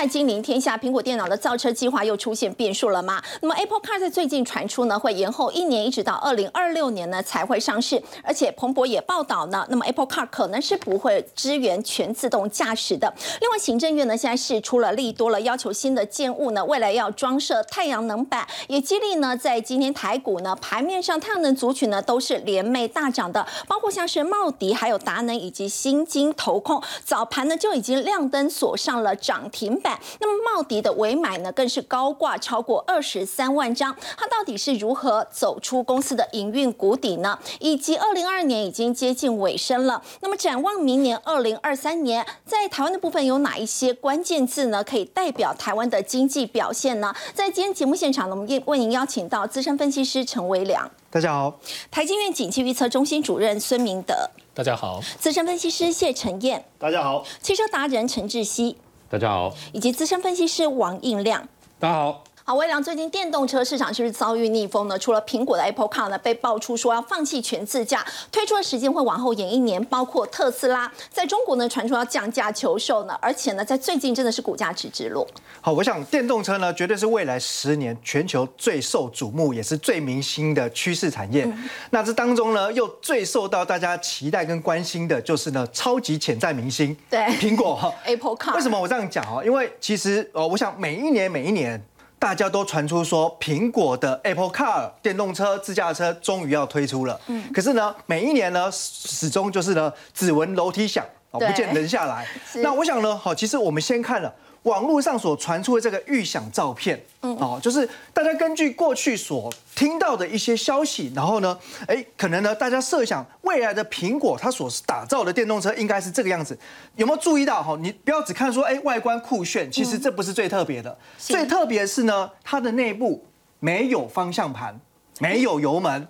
在金陵天下，苹果电脑的造车计划又出现变数了吗？那么 Apple Car 在最近传出呢，会延后一年，一直到二零二六年呢才会上市。而且彭博也报道呢，那么 Apple Car 可能是不会支援全自动驾驶的。另外，行政院呢现在是出了利多了，要求新的建物呢未来要装设太阳能板，也激励呢在今天台股呢盘面上太阳能族群呢都是连袂大涨的，包括像是茂迪、还有达能以及新金投控，早盘呢就已经亮灯锁上了涨停。板，那么茂迪的尾买呢，更是高挂超过二十三万张。它到底是如何走出公司的营运谷底呢？以及二零二二年已经接近尾声了，那么展望明年二零二三年，在台湾的部分有哪一些关键字呢？可以代表台湾的经济表现呢？在今天节目现场呢，我们为您邀请到资深分析师陈维良，大家好；台经院景气预测中心主任孙明德，大家好；资深分析师谢晨燕，大家好；汽车达人陈志熙。大家好，以及资深分析师王应亮，大家好。好，微良最近电动车市场是不是遭遇逆风呢？除了苹果的 Apple Car 呢被爆出说要放弃全自驾，推出的时间会往后延一年，包括特斯拉在中国呢传出要降价求售呢，而且呢在最近真的是股价直直落。好，我想电动车呢绝对是未来十年全球最受瞩目也是最明星的趋势产业。那这当中呢又最受到大家期待跟关心的就是呢超级潜在明星，对，苹果哈 Apple Car。为什么我这样讲啊？因为其实呃，我想每一年每一年。大家都传出说，苹果的 Apple Car 电动车、自驾车终于要推出了。嗯，可是呢，每一年呢，始终就是呢，只闻楼梯响，哦，不见人下来。那我想呢，好，其实我们先看了。网络上所传出的这个预想照片，嗯，哦，就是大家根据过去所听到的一些消息，然后呢，哎，可能呢，大家设想未来的苹果它所打造的电动车应该是这个样子，有没有注意到？哈，你不要只看说，哎，外观酷炫，其实这不是最特别的，最特别是呢，它的内部没有方向盘，没有油门。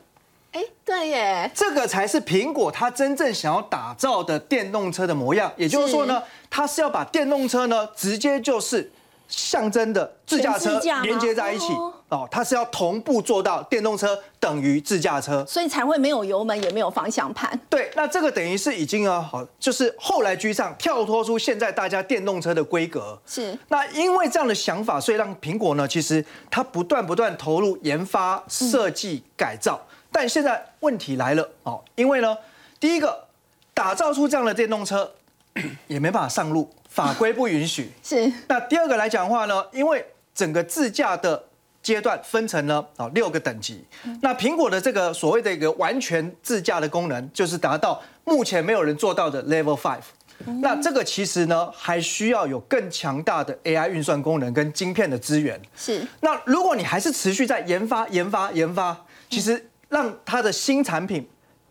哎，对耶，这个才是苹果它真正想要打造的电动车的模样。也就是说呢，它是要把电动车呢，直接就是象征的自驾车连接在一起哦，它是要同步做到电动车等于自驾车，所以才会没有油门也没有方向盘。对，那这个等于是已经啊，好，就是后来居上，跳脱出现在大家电动车的规格。是，那因为这样的想法，所以让苹果呢，其实它不断不断投入研发、设计、改造。但现在问题来了哦，因为呢，第一个打造出这样的电动车也没办法上路，法规不允许。是。那第二个来讲的话呢，因为整个自驾的阶段分成了啊六个等级，那苹果的这个所谓的一个完全自驾的功能，就是达到目前没有人做到的 Level Five。那这个其实呢，还需要有更强大的 AI 运算功能跟晶片的资源。是。那如果你还是持续在研发、研发、研发，其实。让它的新产品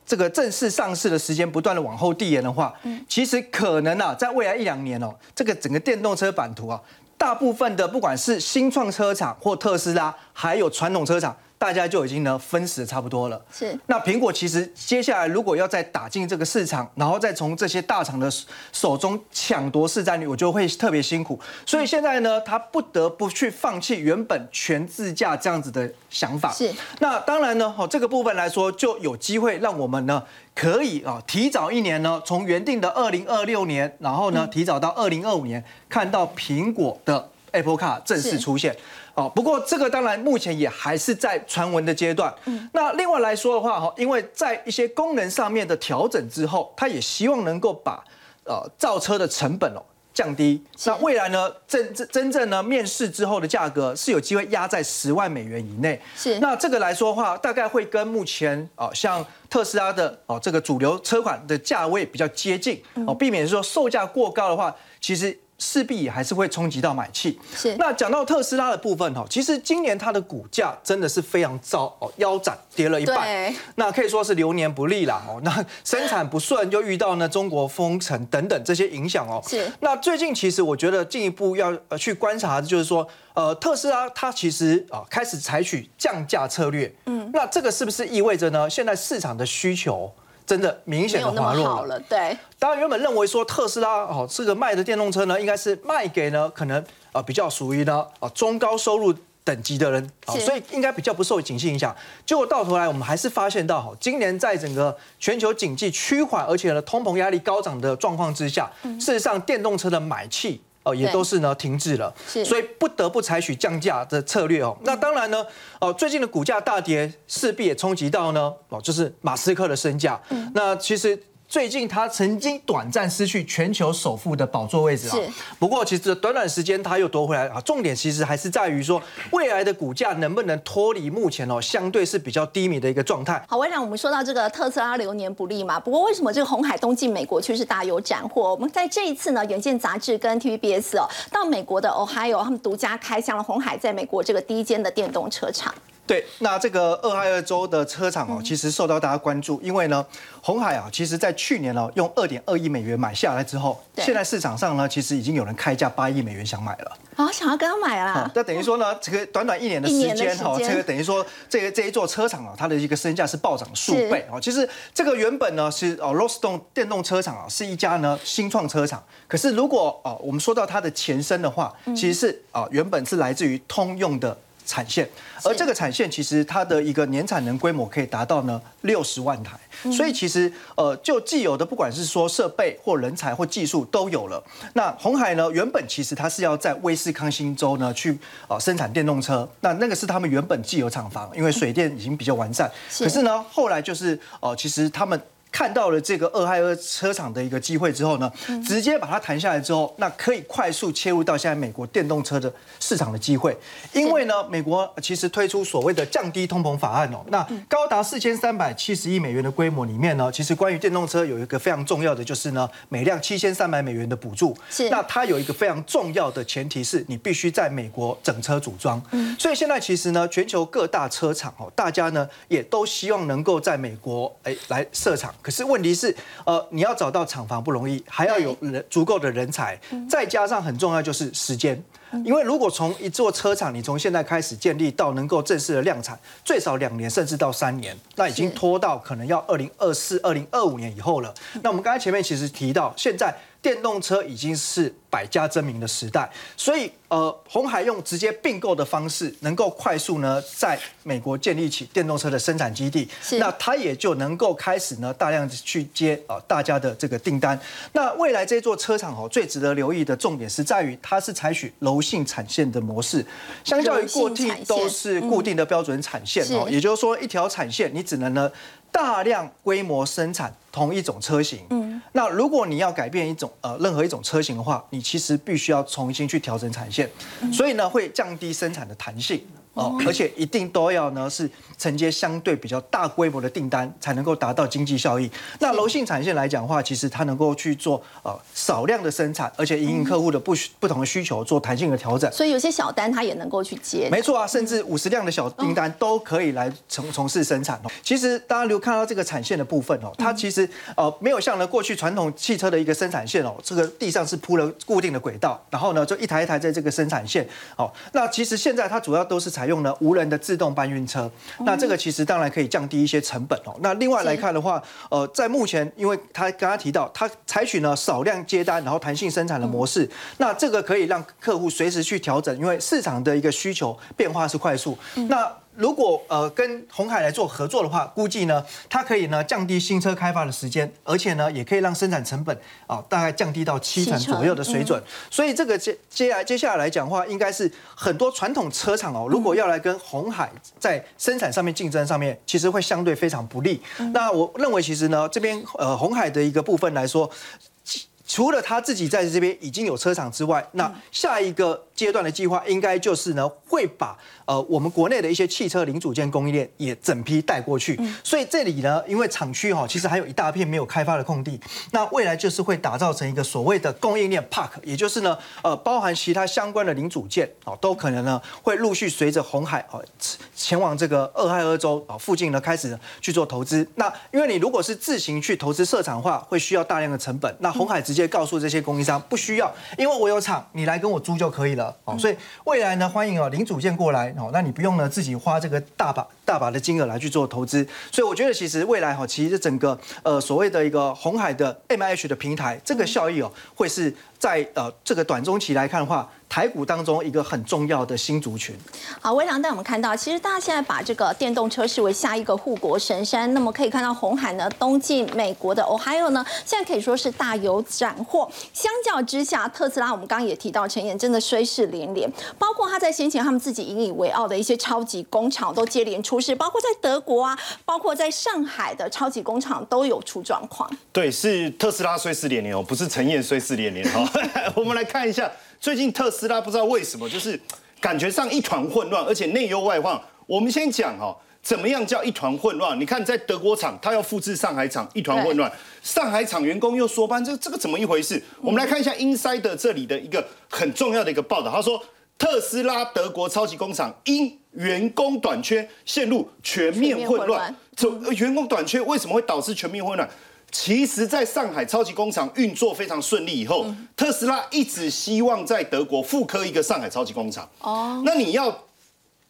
这个正式上市的时间不断的往后递延的话，其实可能啊，在未来一两年哦，这个整个电动车版图啊，大部分的不管是新创车厂或特斯拉，还有传统车厂。大家就已经呢分死的差不多了。是。那苹果其实接下来如果要再打进这个市场，然后再从这些大厂的手中抢夺市占率，我觉得会特别辛苦。所以现在呢，他不得不去放弃原本全自驾这样子的想法。是。那当然呢，哦，这个部分来说就有机会让我们呢可以啊提早一年呢，从原定的二零二六年，然后呢提早到二零二五年看到苹果的 Apple Car 正式出现。哦，不过这个当然目前也还是在传闻的阶段。嗯，那另外来说的话，哈，因为在一些功能上面的调整之后，它也希望能够把呃造车的成本哦降低。那未来呢，真真真正呢面试之后的价格是有机会压在十万美元以内。是，那这个来说的话，大概会跟目前哦像特斯拉的哦这个主流车款的价位比较接近。哦，避免说售价过高的话，其实。势必也还是会冲击到买气。是。那讲到特斯拉的部分哦，其实今年它的股价真的是非常糟哦，腰斩跌了一半。那可以说是流年不利啦哦。那 生产不顺，又遇到呢中国封城等等这些影响哦。是。那最近其实我觉得进一步要呃去观察就是说，呃，特斯拉它其实啊开始采取降价策略。嗯。那这个是不是意味着呢？现在市场的需求？真的明显的滑落了，对。大家原本认为说特斯拉哦，这个卖的电动车呢，应该是卖给呢可能啊比较属于呢啊中高收入等级的人啊，所以应该比较不受景气影响。结果到头来，我们还是发现到哈，今年在整个全球经济趋缓，而且呢通膨压力高涨的状况之下，事实上电动车的买气哦，也都是呢停滞了，所以不得不采取降价的策略哦。那当然呢，哦，最近的股价大跌，势必也冲击到呢，哦，就是马斯克的身价。那其实。最近他曾经短暂失去全球首富的宝座位置啊，不过其实短短时间他又夺回来啊。重点其实还是在于说，未来的股价能不能脱离目前哦相对是比较低迷的一个状态。好，微良，我们说到这个特斯拉流年不利嘛，不过为什么这个红海东进美国却是大有斩获？我们在这一次呢，远见杂志跟 TVBS 哦，到美国的 Ohio，他们独家开箱了红海在美国这个第一间的电动车厂。对，那这个俄亥俄州的车厂哦，其实受到大家关注，因为呢，红海啊，其实在去年哦，用二点二亿美元买下来之后，现在市场上呢，其实已经有人开价八亿美元想买了。啊，想要跟他买啦？那等于说呢，这个短短一年的时间哈，这个等于说这个这一座车厂啊，它的一个身价是暴涨数倍哦。其实这个原本呢是哦 r o s t o n 电动车厂啊，是一家呢新创车厂。可是如果哦我们说到它的前身的话，其实是啊原本是来自于通用的。产线，而这个产线其实它的一个年产能规模可以达到呢六十万台，所以其实呃就既有的不管是说设备或人才或技术都有了。那红海呢原本其实它是要在威斯康星州呢去呃生产电动车，那那个是他们原本既有厂房，因为水电已经比较完善。可是呢后来就是呃其实他们。看到了这个俄亥俄车厂的一个机会之后呢，直接把它谈下来之后，那可以快速切入到现在美国电动车的市场的机会。因为呢，美国其实推出所谓的降低通膨法案哦，那高达四千三百七十亿美元的规模里面呢，其实关于电动车有一个非常重要的就是呢，每辆七千三百美元的补助。是。那它有一个非常重要的前提是你必须在美国整车组装。嗯。所以现在其实呢，全球各大车厂哦，大家呢也都希望能够在美国哎来设厂。可是问题是，呃，你要找到厂房不容易，还要有人足够的人才，再加上很重要就是时间。因为如果从一座车厂，你从现在开始建立到能够正式的量产，最少两年甚至到三年，那已经拖到可能要二零二四、二零二五年以后了。那我们刚才前面其实提到，现在。电动车已经是百家争鸣的时代，所以呃，红海用直接并购的方式，能够快速呢在美国建立起电动车的生产基地，那它也就能够开始呢大量去接啊大家的这个订单。那未来这座车厂哦，最值得留意的重点是在于它是采取柔性产线的模式，相较于过去都是固定的标准产线哦，也就是说一条产线你只能呢。大量规模生产同一种车型，嗯，那如果你要改变一种呃任何一种车型的话，你其实必须要重新去调整产线，所以呢会降低生产的弹性。哦，而且一定都要呢是承接相对比较大规模的订单，才能够达到经济效益。那柔性产线来讲的话，其实它能够去做呃少量的生产，而且引领客户的不不同的需求做弹性的调整。所以有些小单它也能够去接。没错啊，甚至五十辆的小订单都可以来从从事生产哦。其实大家如果看到这个产线的部分哦，它其实呃没有像呢过去传统汽车的一个生产线哦，这个地上是铺了固定的轨道，然后呢就一台一台在这个生产线哦。那其实现在它主要都是采用了无人的自动搬运车，那这个其实当然可以降低一些成本哦。那另外来看的话，呃，在目前，因为他刚刚提到，他采取了少量接单，然后弹性生产的模式，那这个可以让客户随时去调整，因为市场的一个需求变化是快速。那如果呃跟红海来做合作的话，估计呢，它可以呢降低新车开发的时间，而且呢也可以让生产成本啊大概降低到七成左右的水准。所以这个接接来接下来来讲的话，应该是很多传统车厂哦，如果要来跟红海在生产上面竞争上面，其实会相对非常不利。那我认为其实呢，这边呃红海的一个部分来说。除了他自己在这边已经有车厂之外，那下一个阶段的计划应该就是呢，会把呃我们国内的一些汽车零组件供应链也整批带过去。所以这里呢，因为厂区哈，其实还有一大片没有开发的空地，那未来就是会打造成一个所谓的供应链 park，也就是呢，呃，包含其他相关的零组件啊，都可能呢会陆续随着红海啊前往这个俄亥俄州啊附近呢开始去做投资。那因为你如果是自行去投资设厂的话，会需要大量的成本。那红海。直接告诉这些供应商不需要，因为我有厂，你来跟我租就可以了哦。所以未来呢，欢迎哦零组件过来哦，那你不用呢自己花这个大把大把的金额来去做投资。所以我觉得其实未来哈，其实整个呃所谓的一个红海的 M H 的平台，这个效益哦会是在呃这个短中期来看的话。台股当中一个很重要的新族群。好，微良带我们看到，其实大家现在把这个电动车视为下一个护国神山。那么可以看到，红海呢，东进美国的 Ohio 呢，现在可以说是大有斩获。相较之下，特斯拉我们刚刚也提到，陈燕真的衰事连连，包括他在先前他们自己引以为傲的一些超级工厂都接连出事，包括在德国啊，包括在上海的超级工厂都有出状况。对，是特斯拉衰事连连哦，不是陈燕衰事连连哈。我们来看一下，最近特斯拉不知道为什么就是感觉上一团混乱，而且内忧外患。我们先讲哈，怎么样叫一团混乱？你看在德国厂，它要复制上海厂，一团混乱。上海厂员工又说班，这这个怎么一回事？我们来看一下 Inside 这里的一个很重要的一个报道，他说特斯拉德国超级工厂因员工短缺陷入全面混乱。这员工短缺为什么会导致全面混乱？其实，在上海超级工厂运作非常顺利以后，特斯拉一直希望在德国复刻一个上海超级工厂。哦，那你要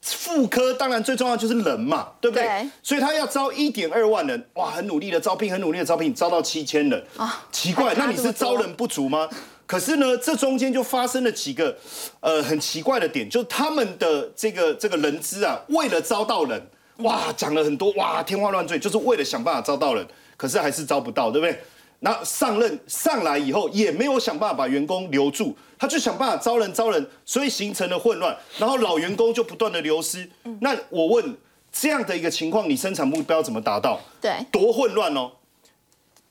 复刻，当然最重要就是人嘛，对不对？所以他要招一点二万人，哇，很努力的招聘，很努力的招聘，招到七千人。啊，奇怪，那你是招人不足吗？可是呢，这中间就发生了几个呃很奇怪的点，就是他们的这个这个人资啊，为了招到人，哇，讲了很多，哇，天花乱坠，就是为了想办法招到人。可是还是招不到，对不对？那上任上来以后也没有想办法把员工留住，他就想办法招人招人，所以形成了混乱。然后老员工就不断的流失。那我问这样的一个情况，你生产目标怎么达到？对，多混乱哦！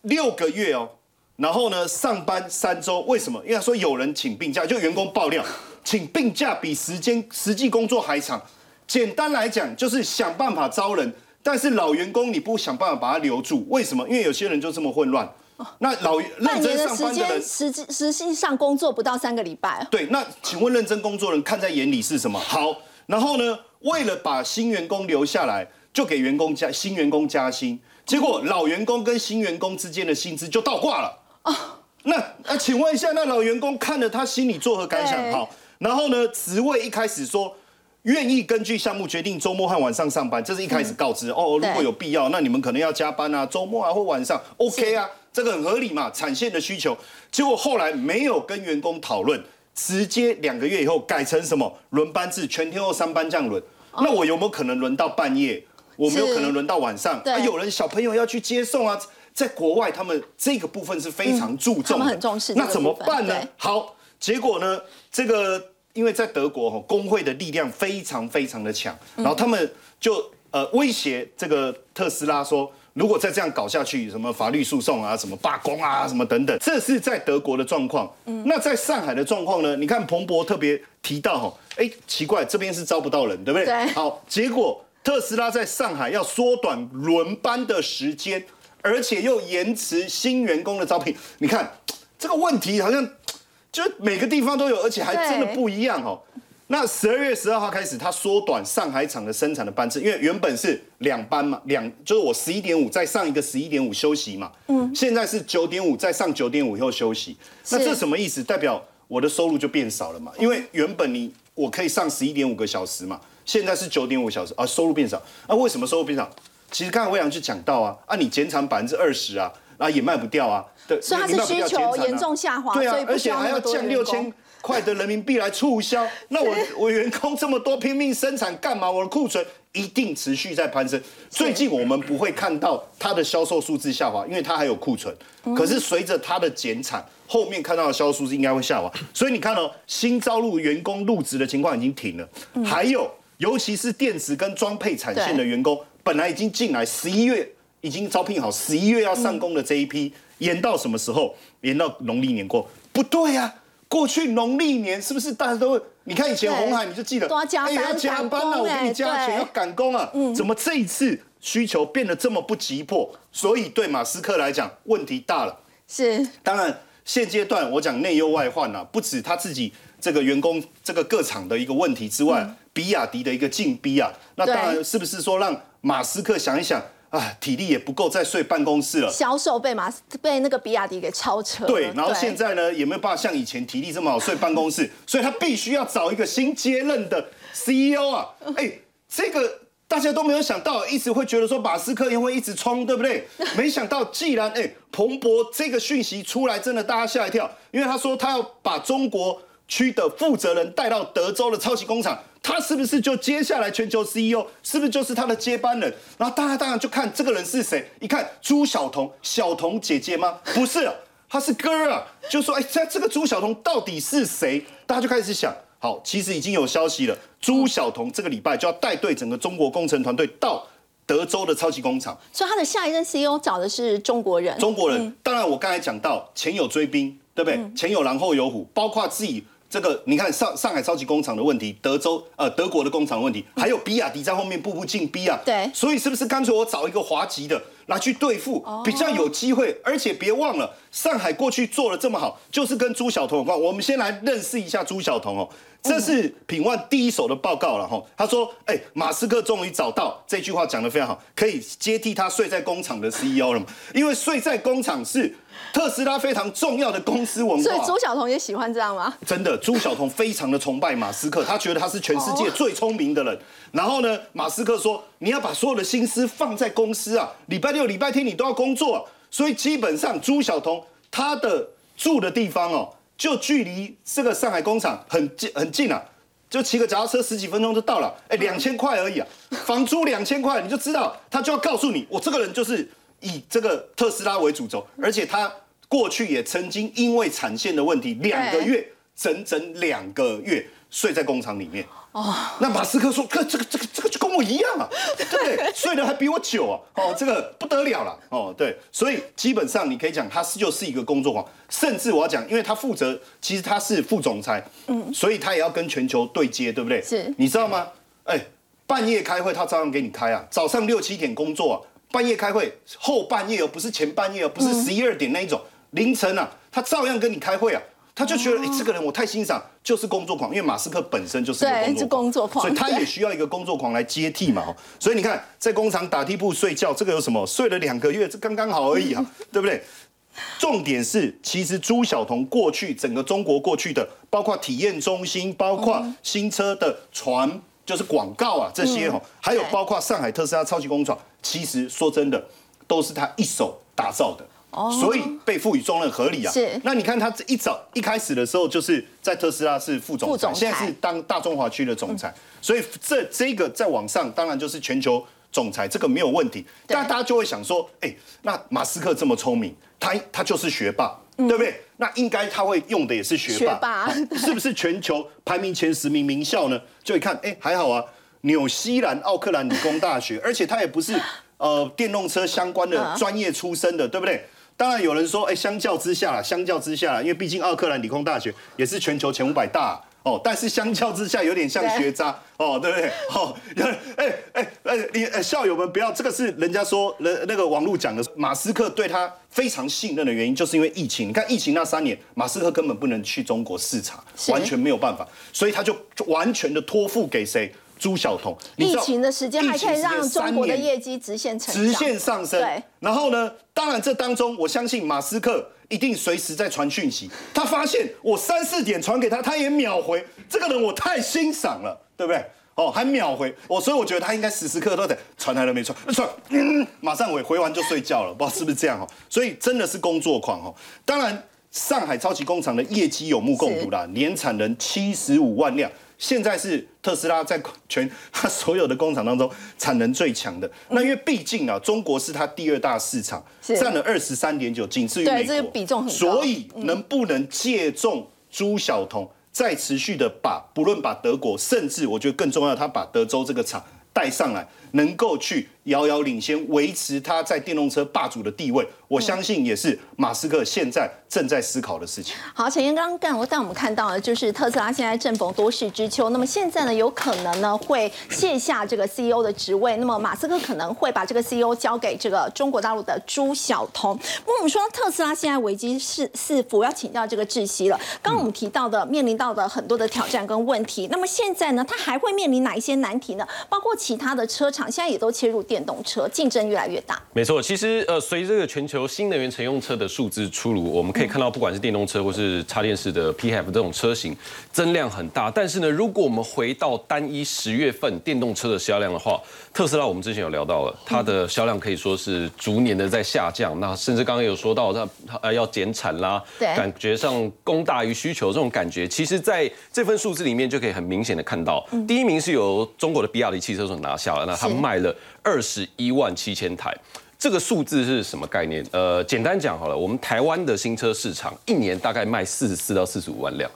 六个月哦，然后呢上班三周，为什么？因为说有人请病假，就员工爆料，请病假比时间实际工作还长。简单来讲，就是想办法招人。但是老员工你不想办法把他留住，为什么？因为有些人就这么混乱。那老认真上班的人，实际实际上工作不到三个礼拜。对，那请问认真工作人看在眼里是什么？好，然后呢，为了把新员工留下来，就给员工加新员工加薪，结果老员工跟新员工之间的薪资就倒挂了。啊，那那请问一下，那老员工看了他心里作何感想？好，然后呢，职位一开始说。愿意根据项目决定周末和晚上上班，这是一开始告知哦。如果有必要，那你们可能要加班啊，周末啊或晚上，OK 啊，这个很合理嘛，产线的需求。结果后来没有跟员工讨论，直接两个月以后改成什么轮班制，全天候三班这样轮。那我有没有可能轮到半夜？我没有可能轮到晚上。啊，有人小朋友要去接送啊，在国外他们这个部分是非常注重，他们很重视。那怎么办呢？好，结果呢，这个。因为在德国哈，工会的力量非常非常的强，然后他们就呃威胁这个特斯拉说，如果再这样搞下去，什么法律诉讼啊，什么罢工啊，什么等等，这是在德国的状况。那在上海的状况呢？你看彭博特别提到哈，哎，奇怪，这边是招不到人，对不对？对。好，结果特斯拉在上海要缩短轮班的时间，而且又延迟新员工的招聘。你看这个问题好像。就每个地方都有，而且还真的不一样哦。那十二月十二号开始，它缩短上海厂的生产的班次，因为原本是两班嘛，两就是我十一点五再上一个十一点五休息嘛。嗯。现在是九点五再上九点五以后休息，那这什么意思？代表我的收入就变少了嘛？因为原本你我可以上十一点五个小时嘛，现在是九点五小时啊，收入变少。那为什么收入变少？其实刚才魏阳就讲到啊，啊你减产百分之二十啊。啊，也卖不掉啊，对，所以它是需求严重下滑，对啊，而且还要降六千块的人民币来促销，那我我员工这么多拼命生产干嘛？我的库存一定持续在攀升。最近我们不会看到它的销售数字下滑，因为它还有库存。可是随着它的减产，后面看到的销售数字应该会下滑。所以你看哦，新招入员工入职的情况已经停了。还有，尤其是电子跟装配产线的员工，本来已经进来十一月。已经招聘好，十一月要上工的这一批，延到什么时候？延到农历年过？不对呀，过去农历年是不是大家都？你看以前红海，你就记得，要加班，要加班了，我给你加钱，要赶工啊。嗯，怎么这一次需求变得这么不急迫？所以对马斯克来讲，问题大了。是，当然现阶段我讲内忧外患啊，不止他自己这个员工这个各厂的一个问题之外，比亚迪的一个禁逼啊，那当然是不是说让马斯克想一想？啊，体力也不够再睡办公室了。销售被马被那个比亚迪给超车。对，然后现在呢，也没有办法像以前体力这么好睡办公室，所以他必须要找一个新接任的 CEO 啊。哎，这个大家都没有想到，一直会觉得说马斯克也会一直冲，对不对？没想到，既然哎，彭博这个讯息出来，真的大家吓一跳，因为他说他要把中国区的负责人带到德州的超级工厂，他是不是就接下来全球 CEO？是不是就是他的接班人？然后大家当然就看这个人是谁，一看朱晓彤，晓彤姐姐吗？不是啊，他是哥啊，就说哎，这这个朱晓彤到底是谁？大家就开始想，好，其实已经有消息了，朱晓彤这个礼拜就要带队整个中国工程团队到德州的超级工厂。所以他的下一任 CEO 找的是中国人。中国人，当然我刚才讲到前有追兵，对不对？前有狼后有虎，包括自己这个，你看上上海超级工厂的问题，德州呃德国的工厂的问题，还有比亚迪在后面步步进逼啊。对所以是不是干脆我找一个华籍的来去对付，比较有机会？而且别忘了，上海过去做的这么好，就是跟朱晓彤有关。我们先来认识一下朱晓彤哦。这是品万第一手的报告了哈，他说：“哎、马斯克终于找到这句话讲得非常好，可以接替他睡在工厂的 CEO 了嘛？因为睡在工厂是特斯拉非常重要的公司文化。所以朱晓彤也喜欢这样吗？真的，朱晓彤非常的崇拜马斯克，他觉得他是全世界最聪明的人。然后呢，马斯克说：“你要把所有的心思放在公司啊，礼拜六、礼拜天你都要工作、啊。”所以基本上，朱晓彤他的住的地方哦，就距离这个上海工厂很近很近啊，就骑个脚踏车十几分钟就到了。哎，两千块而已啊，房租两千块，你就知道他就要告诉你，我这个人就是以这个特斯拉为主轴，而且他过去也曾经因为产线的问题，两个月。整整两个月睡在工厂里面。哦，那马斯克说：“哥，这个这个这个就跟我一样啊，对不对？睡得还比我久啊，哦，这个不得了了，哦，对，所以基本上你可以讲，他是就是一个工作狂，甚至我要讲，因为他负责，其实他是副总裁，嗯，所以他也要跟全球对接，对不对？是你知道吗？哎，半夜开会他照样给你开啊，早上六七点工作啊，半夜开会，后半夜哦，不是前半夜哦，不是十一二点那一种，凌晨啊，他照样跟你开会啊。”他就觉得，哎、这个人我太欣赏，就是工作狂，因为马斯克本身就是一个对工作狂所以他也需要一个工作狂来接替嘛。哦 所以你看，在工厂打地铺睡觉，这个有什么？睡了两个月，这刚刚好而已啊，对不对？重点是，其实朱晓彤过去整个中国过去的，包括体验中心，包括新车的传，就是广告啊这些哈，还有包括上海特斯拉超级工厂，其实说真的，都是他一手打造的。所以被赋予重任合理啊。是那你看他这一早一开始的时候，就是在特斯拉是副总裁，现在是当大中华区的总裁。所以这这个在网上当然就是全球总裁，这个没有问题。对但大家就会想说，哎，那马斯克这么聪明，他他就是学霸，对不对？那应该他会用的也是学霸，学霸是不是全球排名前十名名校呢？就一看，哎，还好啊，纽西兰奥克兰理工大学，而且他也不是呃电动车相关的专业出身的，对不对？当然有人说，哎，相较之下啦，相较之下啦，因为毕竟奥克兰理工大学也是全球前五百大哦，但是相较之下有点像学渣哦，对不对？哦，哎哎哎，你哎校友们不要，这个是人家说人那个网络讲的，马斯克对他非常信任的原因，就是因为疫情。你看疫情那三年，马斯克根本不能去中国视察，完全没有办法，所以他就就完全的托付给谁？朱晓彤。疫情的时间还可以让中国的业绩直线成长，直线上升。对，然后呢，当然这当中，我相信马斯克一定随时在传讯息。他发现我三四点传给他，他也秒回。这个人我太欣赏了，对不对？哦，还秒回我，所以我觉得他应该时时刻刻都在传来了没传，传，嗯，马上回，回完就睡觉了，不知道是不是这样哦。所以真的是工作狂哦。当然，上海超级工厂的业绩有目共睹啦，年产能七十五万辆。现在是特斯拉在全它所有的工厂当中产能最强的。那因为毕竟啊，中国是它第二大市场，是。占了二十三点九，仅次于美国，对这个比重很高。所以能不能借重朱晓彤，再持续的把不论把德国，甚至我觉得更重要，他把德州这个厂带上来，能够去遥遥领先，维持它在电动车霸主的地位，我相信也是马斯克现在正在思考的事情。好，陈岩刚刚干，我但我们看到的就是特斯拉现在正逢多事之秋，那么现在呢，有可能呢会卸下这个 CEO 的职位，那么马斯克可能会把这个 CEO 交给这个中国大陆的朱晓彤。不过我们说特斯拉现在危机是四伏，要请教这个窒息了。刚刚我们提到的面临到的很多的挑战跟问题，那么现在呢，它还会面临哪一些难题呢？包括其他的车厂现在也都切入电电动车，竞争越来越大。没错，其实呃，随着这个全球新能源乘用车的数字出炉，我们可以看到，不管是电动车或是插电式的 PHEV 这种车型，增量很大。但是呢，如果我们回到单一十月份电动车的销量的话，特斯拉我们之前有聊到了，它的销量可以说是逐年的在下降。那甚至刚刚有说到，它呃要减产啦，对感觉上供大于需求这种感觉，其实在这份数字里面就可以很明显的看到，第一名是由中国的比亚迪汽车所拿下了，那它是卖了二十一万七千台。这个数字是什么概念？呃，简单讲好了，我们台湾的新车市场一年大概卖四十四到四十五万辆，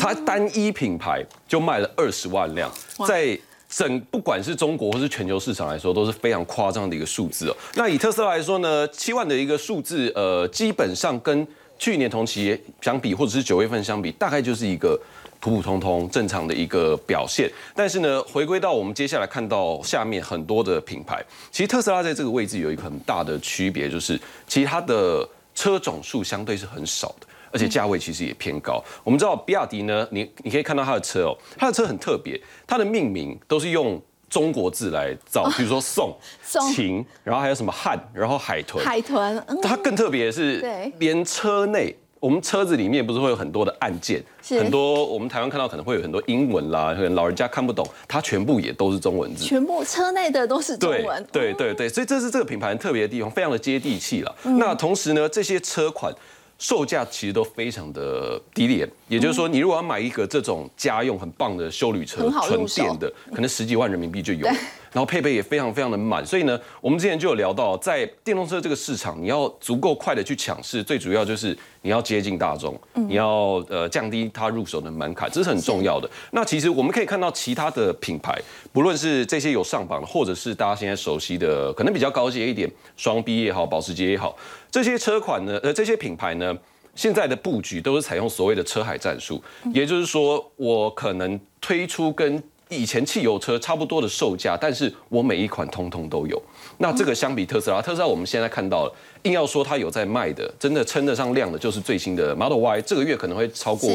它单一品牌就卖了二十万辆，在整不管是中国或是全球市场来说，都是非常夸张的一个数字哦。那以特斯拉来说呢，七万的一个数字，呃，基本上跟去年同期相比，或者是九月份相比，大概就是一个普普通通正常的一个表现。但是呢，回归到我们接下来看到下面很多的品牌，其实特斯拉在这个位置有一个很大的区别，就是其实它的车种数相对是很少的。而且价位其实也偏高。我们知道比亚迪呢，你你可以看到它的车哦，它的车很特别，它的命名都是用中国字来造，比如说宋、秦，然后还有什么汉，然后海豚。海豚，嗯，它更特别的是，连车内，我们车子里面不是会有很多的按键，很多我们台湾看到可能会有很多英文啦，可能老人家看不懂，它全部也都是中文字。全部车内的都是中文，对对对，所以这是这个品牌很特别的地方，非常的接地气了。嗯那同时呢，这些车款。售价其实都非常的低廉，也就是说，你如果要买一个这种家用很棒的修旅车纯电的，可能十几万人民币就有，然后配备也非常非常的满。所以呢，我们之前就有聊到，在电动车这个市场，你要足够快的去抢市，最主要就是你要接近大众，你要呃降低它入手的门槛，这是很重要的。那其实我们可以看到其他的品牌，不论是这些有上榜的，或者是大家现在熟悉的，可能比较高阶一点，双 B 也好，保时捷也好，这些车款呢，呃，这些品牌呢。现在的布局都是采用所谓的车海战术，也就是说，我可能推出跟以前汽油车差不多的售价，但是我每一款通通都有。那这个相比特斯拉，特斯拉我们现在看到了，硬要说它有在卖的，真的称得上量的，就是最新的 Model Y，这个月可能会超过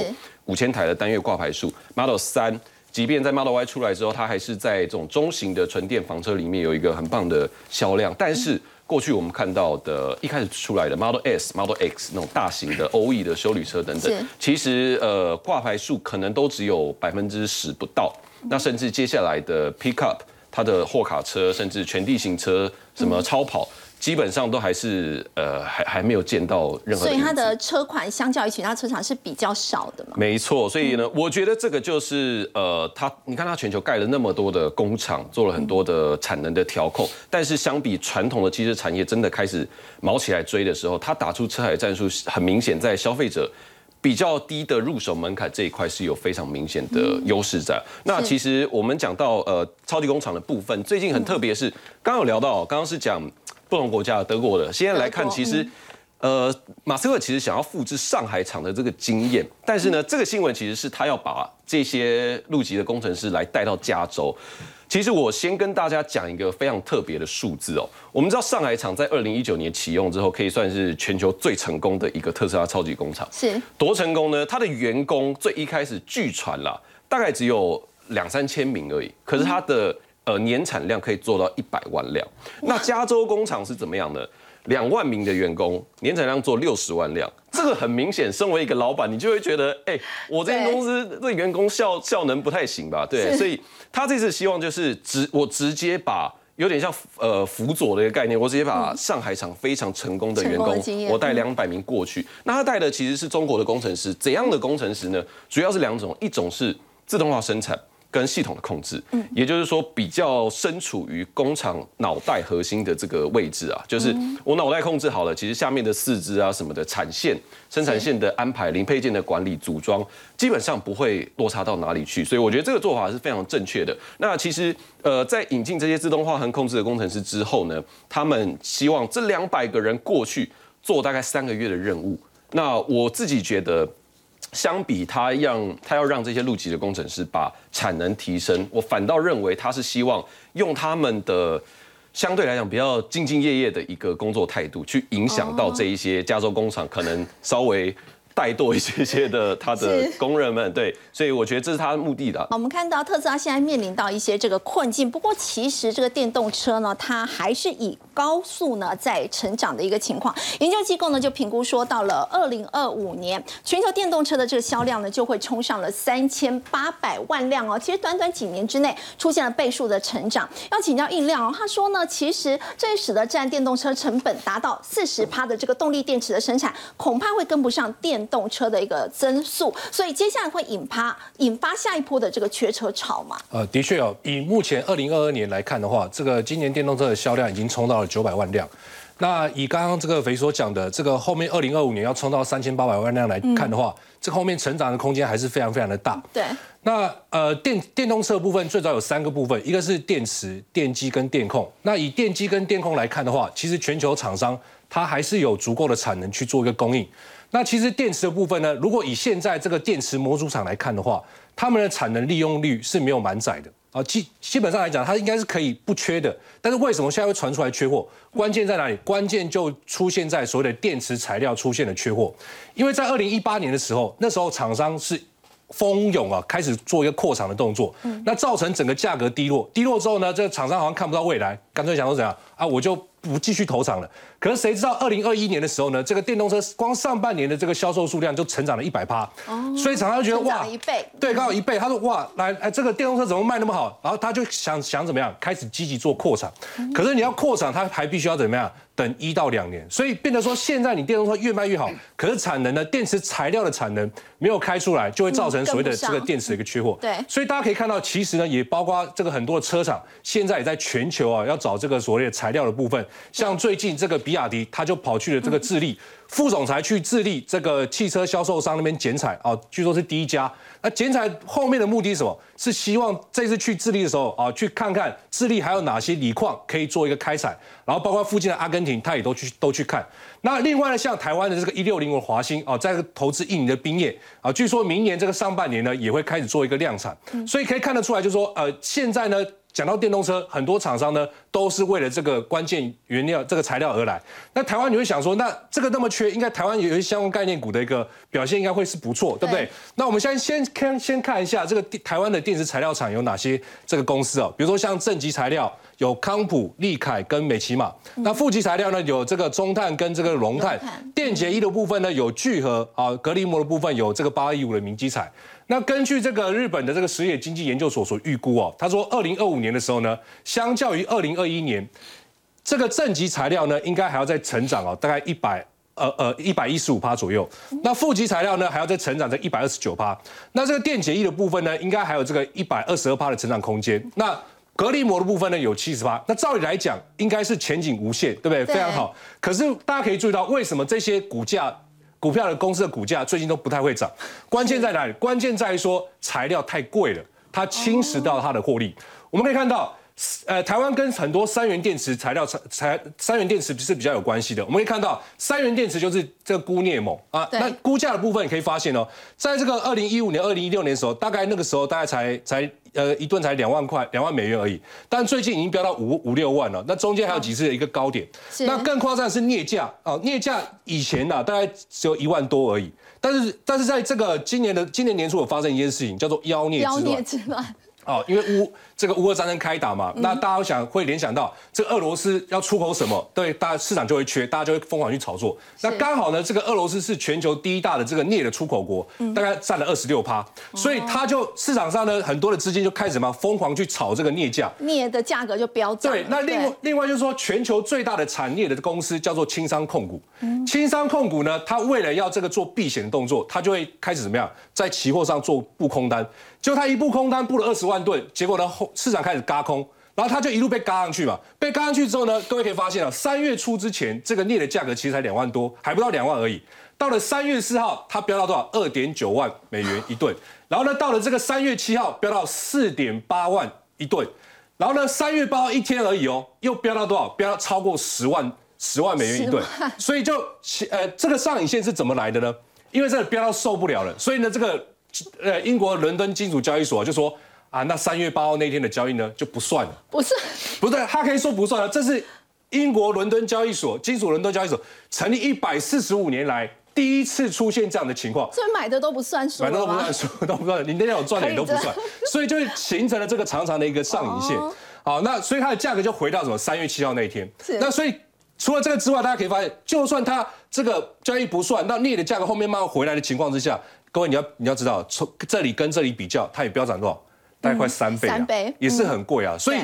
五千台的单月挂牌数。Model 三，即便在 Model Y 出来之后，它还是在这种中型的纯电房车里面有一个很棒的销量，但是。过去我们看到的，一开始出来的 Model S、Model X 那种大型的 O E 的修理车等等，其实呃挂牌数可能都只有百分之十不到。那甚至接下来的 Pickup，它的货卡车，甚至全地形车，什么超跑，基本上都还是呃还还没有见到任何。所以它的车款相较于其他车厂是比较少的嘛。没错，所以呢，我觉得这个就是呃，它你看它全球盖了那么多的工厂，做了很多的产能的调控，但是相比传统的汽车产业真的开始毛起来追的时候，它打出车海战术，很明显在消费者。比较低的入手门槛这一块是有非常明显的优势在。那其实我们讲到呃超级工厂的部分，最近很特别是，刚刚有聊到，刚刚是讲不同国家的德国的，现在来看其实。呃，马斯克其实想要复制上海厂的这个经验，但是呢，这个新闻其实是他要把这些陆籍的工程师来带到加州。其实我先跟大家讲一个非常特别的数字哦。我们知道上海厂在二零一九年启用之后，可以算是全球最成功的一个特斯拉超级工厂。是多成功呢？它的员工最一开始据传啦，大概只有两三千名而已，可是它的呃年产量可以做到一百万辆。那加州工厂是怎么样的？两万名的员工，年产量做六十万辆，这个很明显，身为一个老板，你就会觉得，哎、我这间公司这员工效效能不太行吧？对，所以他这次希望就是直我直接把。有点像呃辅佐的一个概念，我直接把上海厂非常成功的员工我带两百名过去。那他带的其实是中国的工程师，怎样的工程师呢？主要是两种，一种是自动化生产。跟系统的控制，嗯，也就是说比较身处于工厂脑袋核心的这个位置啊，就是我脑袋控制好了，其实下面的四肢啊什么的产线、生产线的安排、零配件的管理、组装，基本上不会落差到哪里去，所以我觉得这个做法是非常正确的。那其实呃，在引进这些自动化和控制的工程师之后呢，他们希望这两百个人过去做大概三个月的任务。那我自己觉得。相比他让他要让这些陆籍的工程师把产能提升，我反倒认为他是希望用他们的相对来讲比较兢兢业业的一个工作态度，去影响到这一些加州工厂可能稍微。怠惰一些些的他的工人们，对，所以我觉得这是他的目的的。我们看到特斯拉现在面临到一些这个困境，不过其实这个电动车呢，它还是以高速呢在成长的一个情况。研究机构呢就评估说，到了二零二五年，全球电动车的这个销量呢就会冲上了三千八百万辆哦。其实短短几年之内出现了倍数的成长。要请教印亮哦，他说呢，其实这使得占电动车成本达到四十趴的这个动力电池的生产，恐怕会跟不上电动车的一个增速，所以接下来会引发引发下一波的这个缺车潮嘛？呃，的确哦，以目前二零二二年来看的话，这个今年电动车的销量已经冲到了九百万辆。那以刚刚这个肥所讲的，这个后面二零二五年要冲到三千八百万辆来看的话，这后面成长的空间还是非常非常的大。对。那呃电电动车部分最早有三个部分，一个是电池、电机跟电控。那以电机跟电控来看的话，其实全球厂商它还是有足够的产能去做一个供应。那其实电池的部分呢，如果以现在这个电池模组厂来看的话，他们的产能利用率是没有满载的啊，基基本上来讲，它应该是可以不缺的。但是为什么现在会传出来缺货？关键在哪里？关键就出现在所谓的电池材料出现了缺货，因为在二零一八年的时候，那时候厂商是蜂拥啊开始做一个扩厂的动作，那造成整个价格低落，低落之后呢，这个厂商好像看不到未来，干脆想说怎样啊，我就。不继续投产了，可是谁知道二零二一年的时候呢？这个电动车光上半年的这个销售数量就成长了一百趴，所以厂商就觉得哇，一倍，对，刚好一倍。他说哇，来，哎，这个电动车怎么卖那么好？然后他就想想怎么样，开始积极做扩产。可是你要扩产，他还必须要怎么样？等一到两年。所以变得说，现在你电动车越卖越好，可是产能呢？电池材料的产能没有开出来，就会造成所谓的这个电池的一个缺货。对，所以大家可以看到，其实呢，也包括这个很多的车厂，现在也在全球啊，要找这个所谓的材料的部分，像最近。这个比亚迪，他就跑去了这个智利，副总裁去智利这个汽车销售商那边剪彩啊，据说是第一家。那剪彩后面的目的是什么？是希望这次去智利的时候啊，去看看智利还有哪些锂矿可以做一个开采，然后包括附近的阿根廷，他也都去都去看。那另外呢，像台湾的这个一六零五华兴啊，在投资印尼的冰业啊，据说明年这个上半年呢，也会开始做一个量产。所以可以看得出来，就是说呃，现在呢。讲到电动车，很多厂商呢都是为了这个关键原料、这个材料而来。那台湾你会想说，那这个那么缺，应该台湾有一些相关概念股的一个表现应该会是不错，对不对？那我们先先看先看一下这个台湾的电池材料厂有哪些这个公司啊？比如说像正极材料有康普、利凯跟美奇玛。那负极材料呢有这个中碳跟这个龙碳。电解液的部分呢有聚合啊，隔离膜的部分有这个八一五的明基材。那根据这个日本的这个实业经济研究所所预估哦，他说二零二五年的时候呢，相较于二零二一年，这个正极材料呢应该还要再成长哦，大概一百呃呃一百一十五趴左右。那负极材料呢还要再成长在一百二十九趴。那这个电解液的部分呢，应该还有这个一百二十二趴的成长空间。那隔离膜的部分呢有七十趴。那照理来讲，应该是前景无限，对不对？非常好。可是大家可以注意到，为什么这些股价？股票的公司的股价最近都不太会涨，关键在哪里？关键在于说材料太贵了，它侵蚀到它的获利。我们可以看到。呃，台湾跟很多三元电池材料材材三元电池是比较有关系的。我们可以看到，三元电池就是这个钴镍锰啊。那估价的部分，你可以发现哦，在这个二零一五年、二零一六年的时候，大概那个时候大概才才呃一吨才两万块、两万美元而已。但最近已经飙到五五六万了。那中间还有几次的一个高点。那更夸张的是镍价啊，镍价以前呢大概只有一万多而已。但是但是在这个今年的今年年初有发生一件事情，叫做妖孽之乱。哦，因为乌这个乌俄战争开打嘛，那大家想会联想到这个俄罗斯要出口什么，对，大家市场就会缺，大家就会疯狂去炒作。那刚好呢，这个俄罗斯是全球第一大的这个镍的出口国，大概占了二十六趴，所以它就市场上呢很多的资金就开始什么疯狂去炒这个镍价，镍的价格就飙涨。对，那另外另外就是说，全球最大的产镍的公司叫做轻商控股，轻商控股呢，它为了要这个做避险的动作，它就会开始怎么样，在期货上做布空单。就他一步空单布了二十万吨，结果呢后市场开始嘎空，然后他就一路被嘎上去嘛。被嘎上去之后呢，各位可以发现啊，三月初之前这个镍的价格其实才两万多，还不到两万而已。到了三月四号，它飙到多少？二点九万美元一吨。然后呢，到了这个三月七号，飙到四点八万一吨。然后呢，三月八号一天而已哦，又飙到多少？飙到超过十万十万美元一吨。所以就呃，这个上影线是怎么来的呢？因为这个飙到受不了了，所以呢，这个。呃，英国伦敦金属交易所就说啊，那三月八号那天的交易呢就不算了。不是，不对，他可以说不算了。这是英国伦敦交易所金属伦敦交易所成立一百四十五年来。第一次出现这样的情况。所以买的都不算数买的都不算？数，都不算，你那天有赚的也都不算，所以就形成了这个长长的一个上影线。哦好，那所以它的价格就回到什么三月七号那一天是。那所以除了这个之外，大家可以发现，就算它这个交易不算，那镍的价格后面慢慢回来的情况之下，各位你要你要知道，从这里跟这里比较，它也飙涨多少？大概快三倍啊，三倍也是很贵啊。所以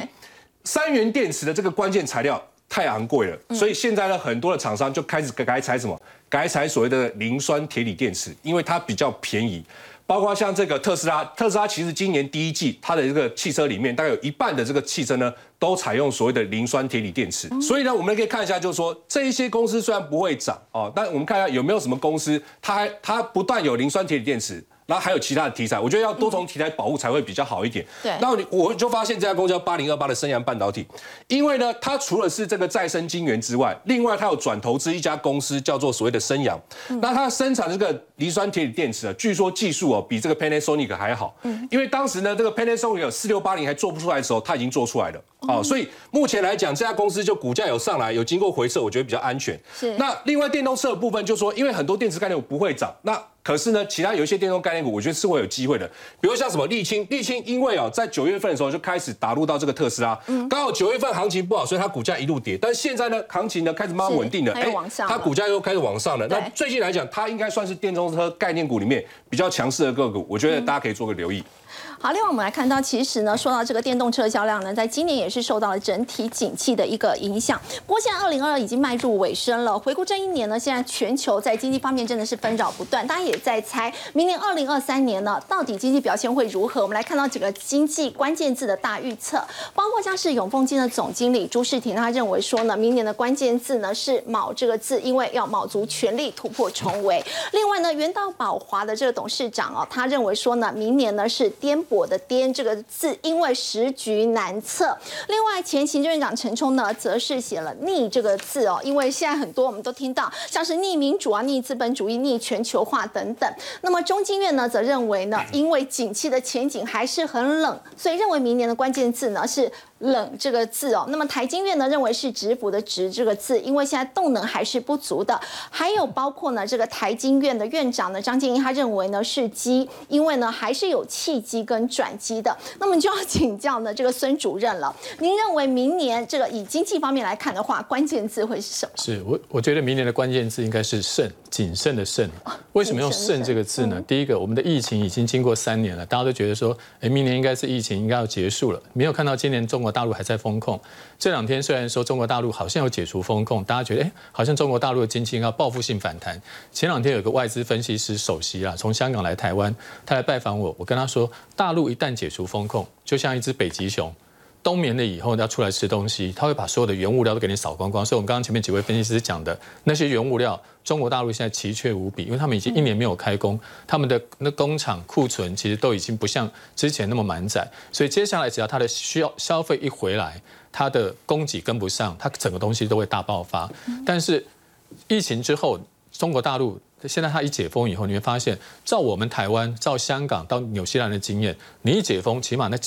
三元电池的这个关键材料太昂贵了，嗯所以现在呢，很多的厂商就开始改采什么？改采所谓的磷酸铁锂电池，因为它比较便宜。包括像这个特斯拉，特斯拉其实今年第一季它的这个汽车里面，大概有一半的这个汽车呢，都采用所谓的磷酸铁锂电池。所以呢，我们可以看一下，就是说这一些公司虽然不会涨哦，但我们看一下有没有什么公司，它还它不但有磷酸铁锂电池。然后还有其他的题材，我觉得要多重题材保护才会比较好一点。对那我我就发现这家公司叫八零二八的升阳半导体，因为呢，它除了是这个再生晶圆之外，另外它有转投资一家公司叫做所谓的升阳。那它生产这个磷酸铁锂电池啊，据说技术哦比这个 Panasonic 还好。因为当时呢，这个 Panasonic 四六八零还做不出来的时候，它已经做出来了。哦，所以目前来讲，这家公司就股价有上来，有经过回撤，我觉得比较安全。是那另外电动车的部分，就说因为很多电池概念股不会涨，那可是呢，其他有一些电动概念股，我觉得是会有机会的。比如像什么沥青，沥青因为哦，在九月份的时候就开始打入到这个特斯拉，刚好九月份行情不好，所以它股价一路跌。但是现在呢，行情呢开始慢慢稳定了它股价又开始往上了。那最近来讲，它应该算是电动车概念股里面比较强势的个股，我觉得大家可以做个留意。好，另外我们来看到，其实呢，说到这个电动车销量呢，在今年也是受到了整体景气的一个影响。不过现在二零二二已经迈入尾声了，回顾这一年呢，现在全球在经济方面真的是纷扰不断，大家也在猜明年二零二三年呢，到底经济表现会如何？我们来看到几个经济关键字的大预测，包括像是永丰金的总经理朱世廷，他认为说呢，明年的关键字呢是“卯”这个字，因为要卯足全力突破重围。另外呢，元道宝华的这个董事长哦，他认为说呢，明年呢是颠簸我的颠这个字，因为时局难测。另外，前行政院长陈冲呢，则是写了逆这个字哦，因为现在很多我们都听到像是逆民主啊、逆资本主义、逆全球化等等。那么中经院呢，则认为呢，因为景气的前景还是很冷，所以认为明年的关键字呢是。冷这个字哦，那么台经院呢认为是直服的直这个字，因为现在动能还是不足的。还有包括呢这个台经院的院长呢张建英，他认为呢是机，因为呢还是有契机跟转机的。那么就要请教呢这个孙主任了，您认为明年这个以经济方面来看的话，关键字会是什么？是我我觉得明年的关键字应该是慎，谨慎的慎。为什么用慎这个字呢？第一个，我们的疫情已经经过三年了，大家都觉得说，哎，明年应该是疫情应该要结束了，没有看到今年中国大陆还在风控。这两天虽然说中国大陆好像有解除风控，大家觉得哎，好像中国大陆的经济要报复性反弹。前两天有个外资分析师首席啊，从香港来台湾，他来拜访我，我跟他说，大陆一旦解除风控，就像一只北极熊。冬眠了以后要出来吃东西，他会把所有的原物料都给你扫光光。所以，我们刚刚前面几位分析师讲的那些原物料，中国大陆现在奇缺无比，因为他们已经一年没有开工，他们的那工厂库存其实都已经不像之前那么满载。所以，接下来只要它的需要消费一回来，它的供给跟不上，它整个东西都会大爆发。但是，疫情之后，中国大陆现在他一解封以后，你会发现，照我们台湾、照香港到纽西兰的经验，你一解封，起码那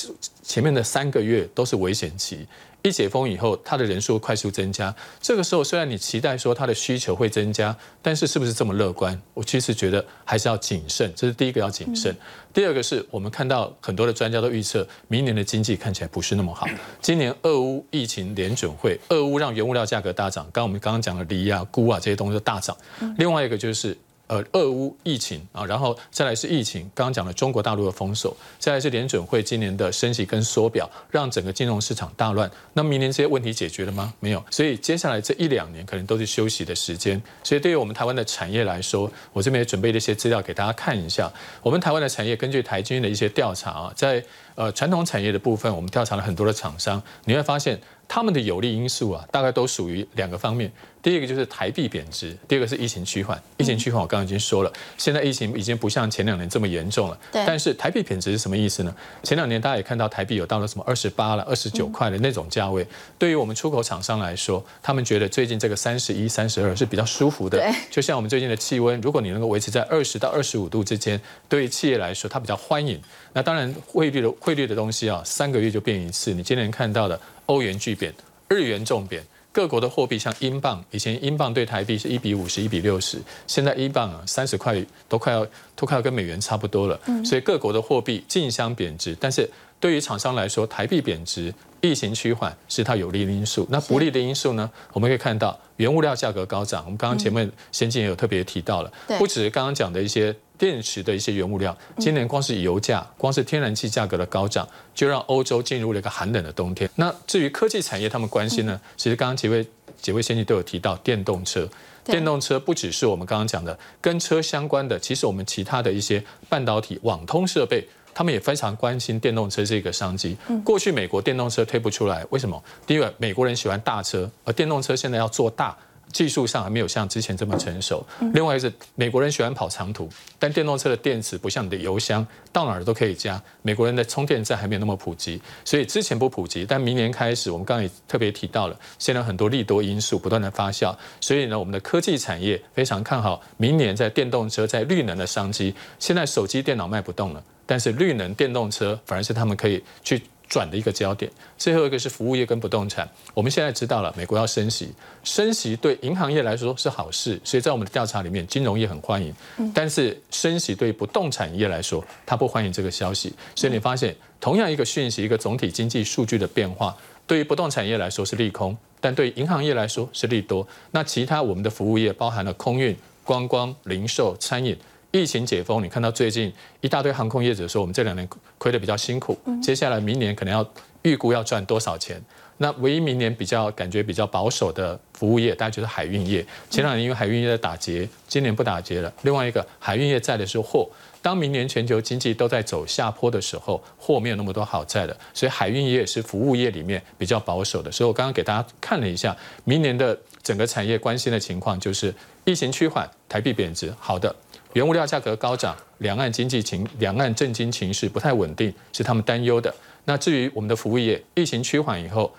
前面的三个月都是危险期。一解封以后，它的人数快速增加。这个时候，虽然你期待说它的需求会增加，但是是不是这么乐观？我其实觉得还是要谨慎。这是第一个要谨慎。第二个是我们看到很多的专家都预测，明年的经济看起来不是那么好。今年俄乌疫情联准会，俄乌让原物料价格大涨。刚刚我们刚刚讲的梨啊、菇啊这些东西都大涨。另外一个就是。呃，俄乌疫情啊，然后再来是疫情，刚刚讲了中国大陆的封锁，再来是联准会今年的升息跟缩表，让整个金融市场大乱。那明年这些问题解决了吗？没有，所以接下来这一两年可能都是休息的时间。所以对于我们台湾的产业来说，我这边也准备了一些资料给大家看一下。我们台湾的产业根据台军的一些调查啊，在呃传统产业的部分，我们调查了很多的厂商，你会发现他们的有利因素啊，大概都属于两个方面。第一个就是台币贬值，第二个是疫情趋缓。疫情趋缓我刚刚已经说了，现在疫情已经不像前两年这么严重了。对但是台币贬值是什么意思呢？前两年大家也看到台币有到了什么二十八了、二十九块的那种价位。对于我们出口厂商来说，他们觉得最近这个三十一、三十二是比较舒服的对。就像我们最近的气温，如果你能够维持在二十到二十五度之间，对于企业来说，它比较欢迎。那当然汇率的汇率的东西啊，三个月就变一次。你今年看到的欧元巨贬，日元重贬。各国的货币像英镑，以前英镑对台币是一比五十、一比六十，现在英镑啊三十块都快要都快要跟美元差不多了。所以各国的货币竞相贬值，但是对于厂商来说，台币贬值、疫情趋缓是它有利的因素。那不利的因素呢？我们可以看到原物料价格高涨。我们刚刚前面先进也有特别提到了，不只是刚刚讲的一些电池的一些原物料，今年光是油价、光是天然气价格的高涨，就让欧洲进入了一个寒冷的冬天。那至于科技产业，他们关心呢？其实刚刚几位几位先进都有提到电动车。电动车不只是我们刚刚讲的跟车相关的，其实我们其他的一些半导体、网通设备。他们也非常关心电动车这个商机。过去美国电动车推不出来，为什么？第一个，美国人喜欢大车，而电动车现在要做大，技术上还没有像之前这么成熟。另外是美国人喜欢跑长途，但电动车的电池不像你的油箱，到哪儿都可以加。美国人的充电站还没有那么普及，所以之前不普及，但明年开始，我们刚刚也特别提到了，现在很多利多因素不断的发酵，所以呢，我们的科技产业非常看好明年在电动车、在绿能的商机。现在手机、电脑卖不动了。但是绿能电动车反而是他们可以去转的一个焦点。最后一个是服务业跟不动产。我们现在知道了，美国要升息，升息对银行业来说是好事，所以在我们的调查里面，金融业很欢迎。但是升息对不动产业来说，他不欢迎这个消息。所以你发现，同样一个讯息，一个总体经济数据的变化，对于不动产业来说是利空，但对银行业来说是利多。那其他我们的服务业，包含了空运、观光、零售、餐饮。疫情解封，你看到最近一大堆航空业者说，我们这两年亏得比较辛苦，接下来明年可能要预估要赚多少钱？那唯一明年比较感觉比较保守的服务业，大家就是海运业。前两年因为海运业在打劫，今年不打劫了。另外一个海运业在的是货，当明年全球经济都在走下坡的时候，货没有那么多好在的，所以海运业是服务业里面比较保守的。所以我刚刚给大家看了一下，明年的整个产业关心的情况就是疫情趋缓，台币贬值，好的。原物料价格高涨，两岸经济情、两岸政经情势不太稳定，是他们担忧的。那至于我们的服务业，疫情趋缓以后，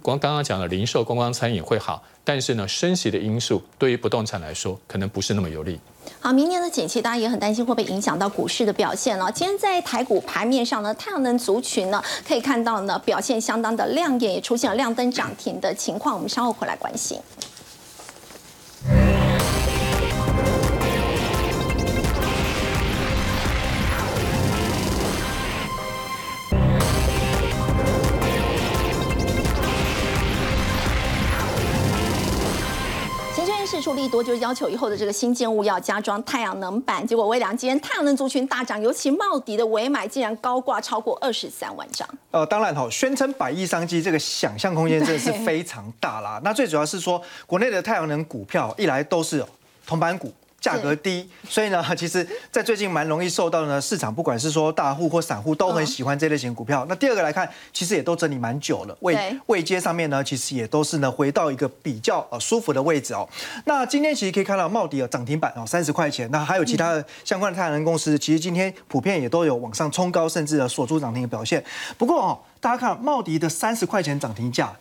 光刚刚讲了零售、观光、餐饮会好，但是呢，升息的因素对于不动产来说，可能不是那么有利。好，明年的景气大家也很担心会不会影响到股市的表现呢？今天在台股盘面上呢，太阳能族群呢，可以看到呢，表现相当的亮眼，也出现了亮灯涨停的情况。我们稍后回来关心。多，就是要求以后的这个新建物要加装太阳能板。结果微良今天太阳能族群大涨，尤其茂迪的尾买竟然高挂超过二十三万张。呃，当然哈，宣称百亿商机，这个想象空间真的是非常大啦。那最主要是说，国内的太阳能股票一来都是铜板股。价格低，所以呢，其实，在最近蛮容易受到呢市场，不管是说大户或散户都很喜欢这类型股票。那第二个来看，其实也都整理蛮久了，位位阶上面呢，其实也都是呢回到一个比较呃舒服的位置哦。那今天其实可以看到茂迪有涨停板哦，三十块钱。那还有其他的相关的太阳能公司，其实今天普遍也都有往上冲高，甚至呢锁住涨停的表现。不过哦，大家看茂迪的三十块钱涨停价。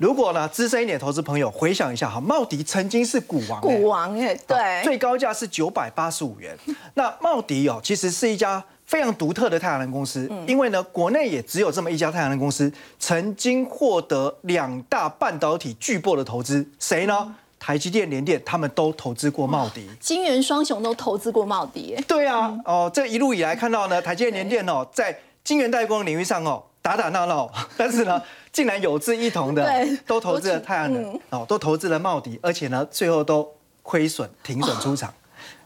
如果呢，资深一点投资朋友回想一下哈，茂迪曾经是股王，股王哎，对，最高价是九百八十五元。那茂迪哦，其实是一家非常独特的太阳能公司，因为呢，国内也只有这么一家太阳能公司，曾经获得两大半导体巨擘的投资，谁呢？台积电、联电，他们都投资过茂迪，金元双雄都投资过茂迪。对啊，哦，这一路以来看到呢，台积电、联电哦，在晶圆代工领域上哦。打打闹闹，但是呢，竟然有志一同的都投资了太阳能哦，都投资了茂迪，而且呢，最后都亏损停损出场，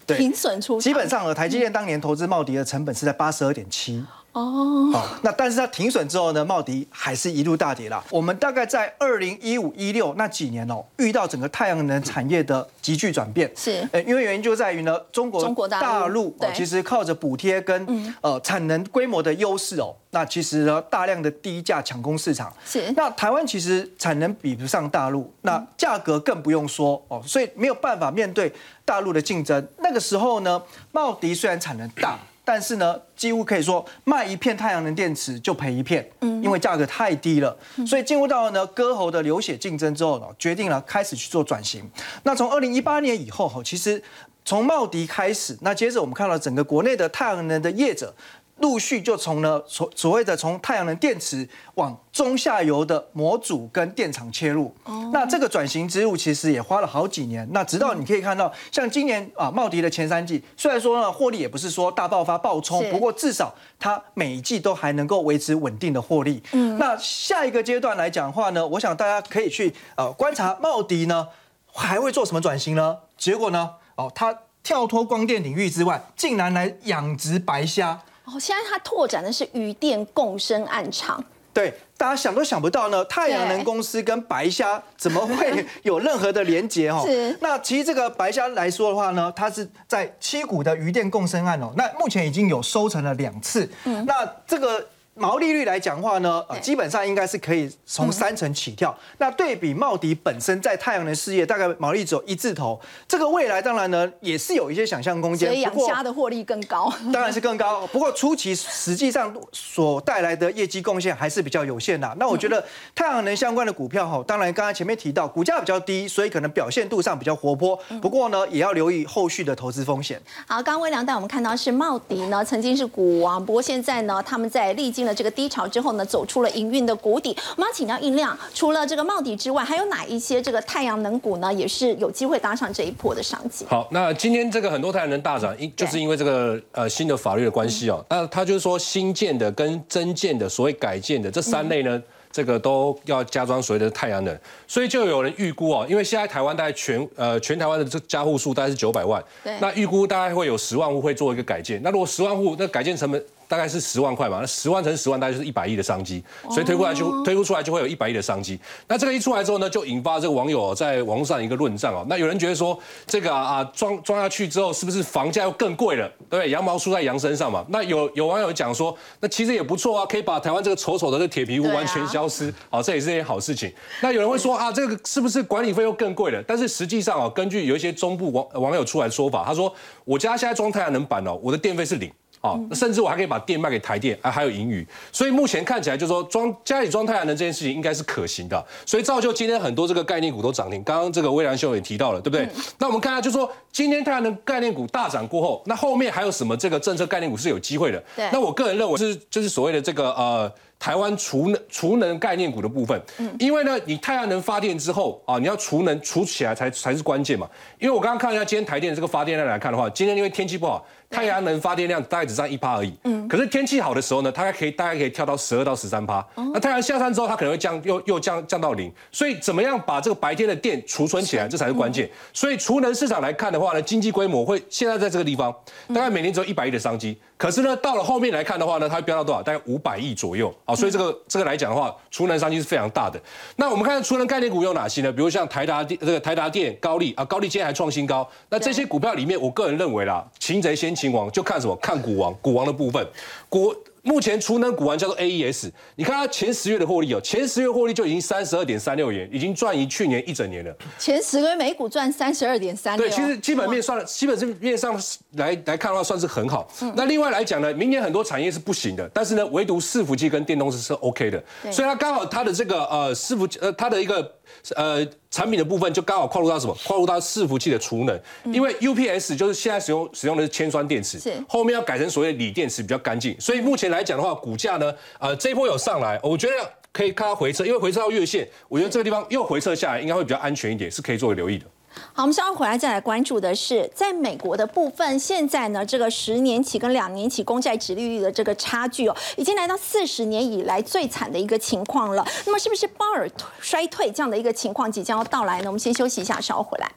停损出场。基本上呢，台积电当年投资茂迪的成本是在八十二点七。哦，好，那但是它停损之后呢，茂迪还是一路大跌了。我们大概在二零一五一六那几年哦，遇到整个太阳能产业的急剧转变，是，呃，因为原因就在于呢，中国中国大陆哦，其实靠着补贴跟呃产能规模的优势哦，那其实呢大量的低价抢攻市场，是。那台湾其实产能比不上大陆，那价格更不用说哦，所以没有办法面对大陆的竞争。那个时候呢，茂迪虽然产能大。但是呢，几乎可以说卖一片太阳能电池就赔一片，嗯，因为价格太低了。所以进入到呢割喉的流血竞争之后呢，决定了开始去做转型。那从二零一八年以后哈，其实从茂迪开始，那接着我们看到整个国内的太阳能的业者。陆续就从呢所所谓的从太阳能电池往中下游的模组跟电厂切入。那这个转型之路其实也花了好几年。那直到你可以看到，像今年啊，茂迪的前三季虽然说呢获利也不是说大爆发爆冲，不过至少它每一季都还能够维持稳定的获利。嗯，那下一个阶段来讲的话呢，我想大家可以去呃观察茂迪呢还会做什么转型呢？结果呢，哦，它跳脱光电领域之外，竟然来养殖白虾。哦，现在它拓展的是鱼电共生暗场，对，大家想都想不到呢，太阳能公司跟白虾怎么会有任何的连结哦？是那其实这个白虾来说的话呢，它是在七股的鱼电共生案哦，那目前已经有收成了两次。嗯那这个。毛利率来讲话呢，呃，基本上应该是可以从三成起跳。那对比茂迪本身在太阳能事业大概毛利只有一字头，这个未来当然呢也是有一些想象空间。所以养虾的获利更高。当然是更高，不过初期实际上所带来的业绩贡献还是比较有限的。那我觉得太阳能相关的股票哈，当然刚才前面提到股价比较低，所以可能表现度上比较活泼。不过呢，也要留意后续的投资风险。好，刚刚微良带我们看到是茂迪呢，曾经是股王，不过现在呢，他们在历经了这个低潮之后呢，走出了营运的谷底。我们要请教印亮，除了这个茂迪之外，还有哪一些这个太阳能股呢，也是有机会搭上这一波的商机？好，那今天这个很多太阳能大涨，因就是因为这个呃新的法律的关系哦。那它就是说新建的跟增建的所谓改建的这三类呢，这个都要加装所谓的太阳能，所以就有人预估哦，因为现在台湾大概全呃全台湾的这家户数大概是九百万对，那预估大概会有十万户会做一个改建。那如果十万户，那改建成本大概是十万块嘛，那十万乘十万大概就是一百亿的商机，所以推过来就推估出来就会有一百亿的商机。那这个一出来之后呢，就引发这个网友在网络上一个论战哦。那有人觉得说，这个啊啊装装下去之后，是不是房价又更贵了？对不对？羊毛出在羊身上嘛。那有有网友讲说，那其实也不错啊，可以把台湾这个丑丑的这个铁皮屋完全消失，好、这也是一件好事情。那有人会说啊，这个是不是管理费又更贵了？但是实际上哦，根据有一些中部网网友出来的说法，他说我家现在装太阳能板哦，我的电费是零。哦，甚至我还可以把电卖给台电，啊，还有盈余，所以目前看起来就是说装家里装太阳能这件事情应该是可行的，所以造就今天很多这个概念股都涨停。刚刚这个微良兄也提到了，对不对？那我们看一下，就是说今天太阳能概念股大涨过后，那后面还有什么这个政策概念股是有机会的？对那我个人认为是就是所谓的这个呃。台湾储能储能概念股的部分，因为呢，你太阳能发电之后啊，你要储能储起来才才是关键嘛。因为我刚刚看了一下今天台电的这个发电量来看的话，今天因为天气不好，太阳能发电量大概只占一趴而已。嗯，可是天气好的时候呢，它还可以大概可以跳到十二到十三趴。那太阳下山之后，它可能会降又又降降到零。所以怎么样把这个白天的电储存起来，这才是关键。所以储能市场来看的话呢，经济规模会现在在这个地方，大概每年只有一百亿的商机。可是呢，到了后面来看的话呢，它会飙到多少？大概五百亿左右啊。所以这个这个来讲的话，储能商机是非常大的。那我们看储能概念股有哪些呢？比如像台达电、这个台达电、高丽啊，高丽今天还创新高。那这些股票里面，我个人认为啦，擒贼先擒王，就看什么？看股王，股王的部分，股。目前储能股王叫做 AES，你看它前十月的获利哦，前十月获利就已经三十二点三六元，已经赚赢去年一整年了。前十个月每股赚三十二点三六。对，其实基本面算，基本面上来来看的话，算是很好。那另外来讲呢，明年很多产业是不行的，但是呢，唯独伺服器跟电动车是 OK 的，所以它刚好它的这个呃伺服呃它的一个呃产品的部分就刚好跨入到什么？跨入到伺服器的储能，因为 UPS 就是现在使用使用的是铅酸电池是，后面要改成所谓锂电池比较干净，所以目前来讲的话，股价呢，呃这一波有上来，我觉得。可以看它回撤，因为回撤到月线，我觉得这个地方又回撤下来，应该会比较安全一点，是可以作为留意的。好，我们稍后回来再来关注的是，在美国的部分，现在呢，这个十年期跟两年期公债殖利率的这个差距哦，已经来到四十年以来最惨的一个情况了。那么，是不是鲍尔衰退这样的一个情况即将要到来呢？我们先休息一下，稍后回来。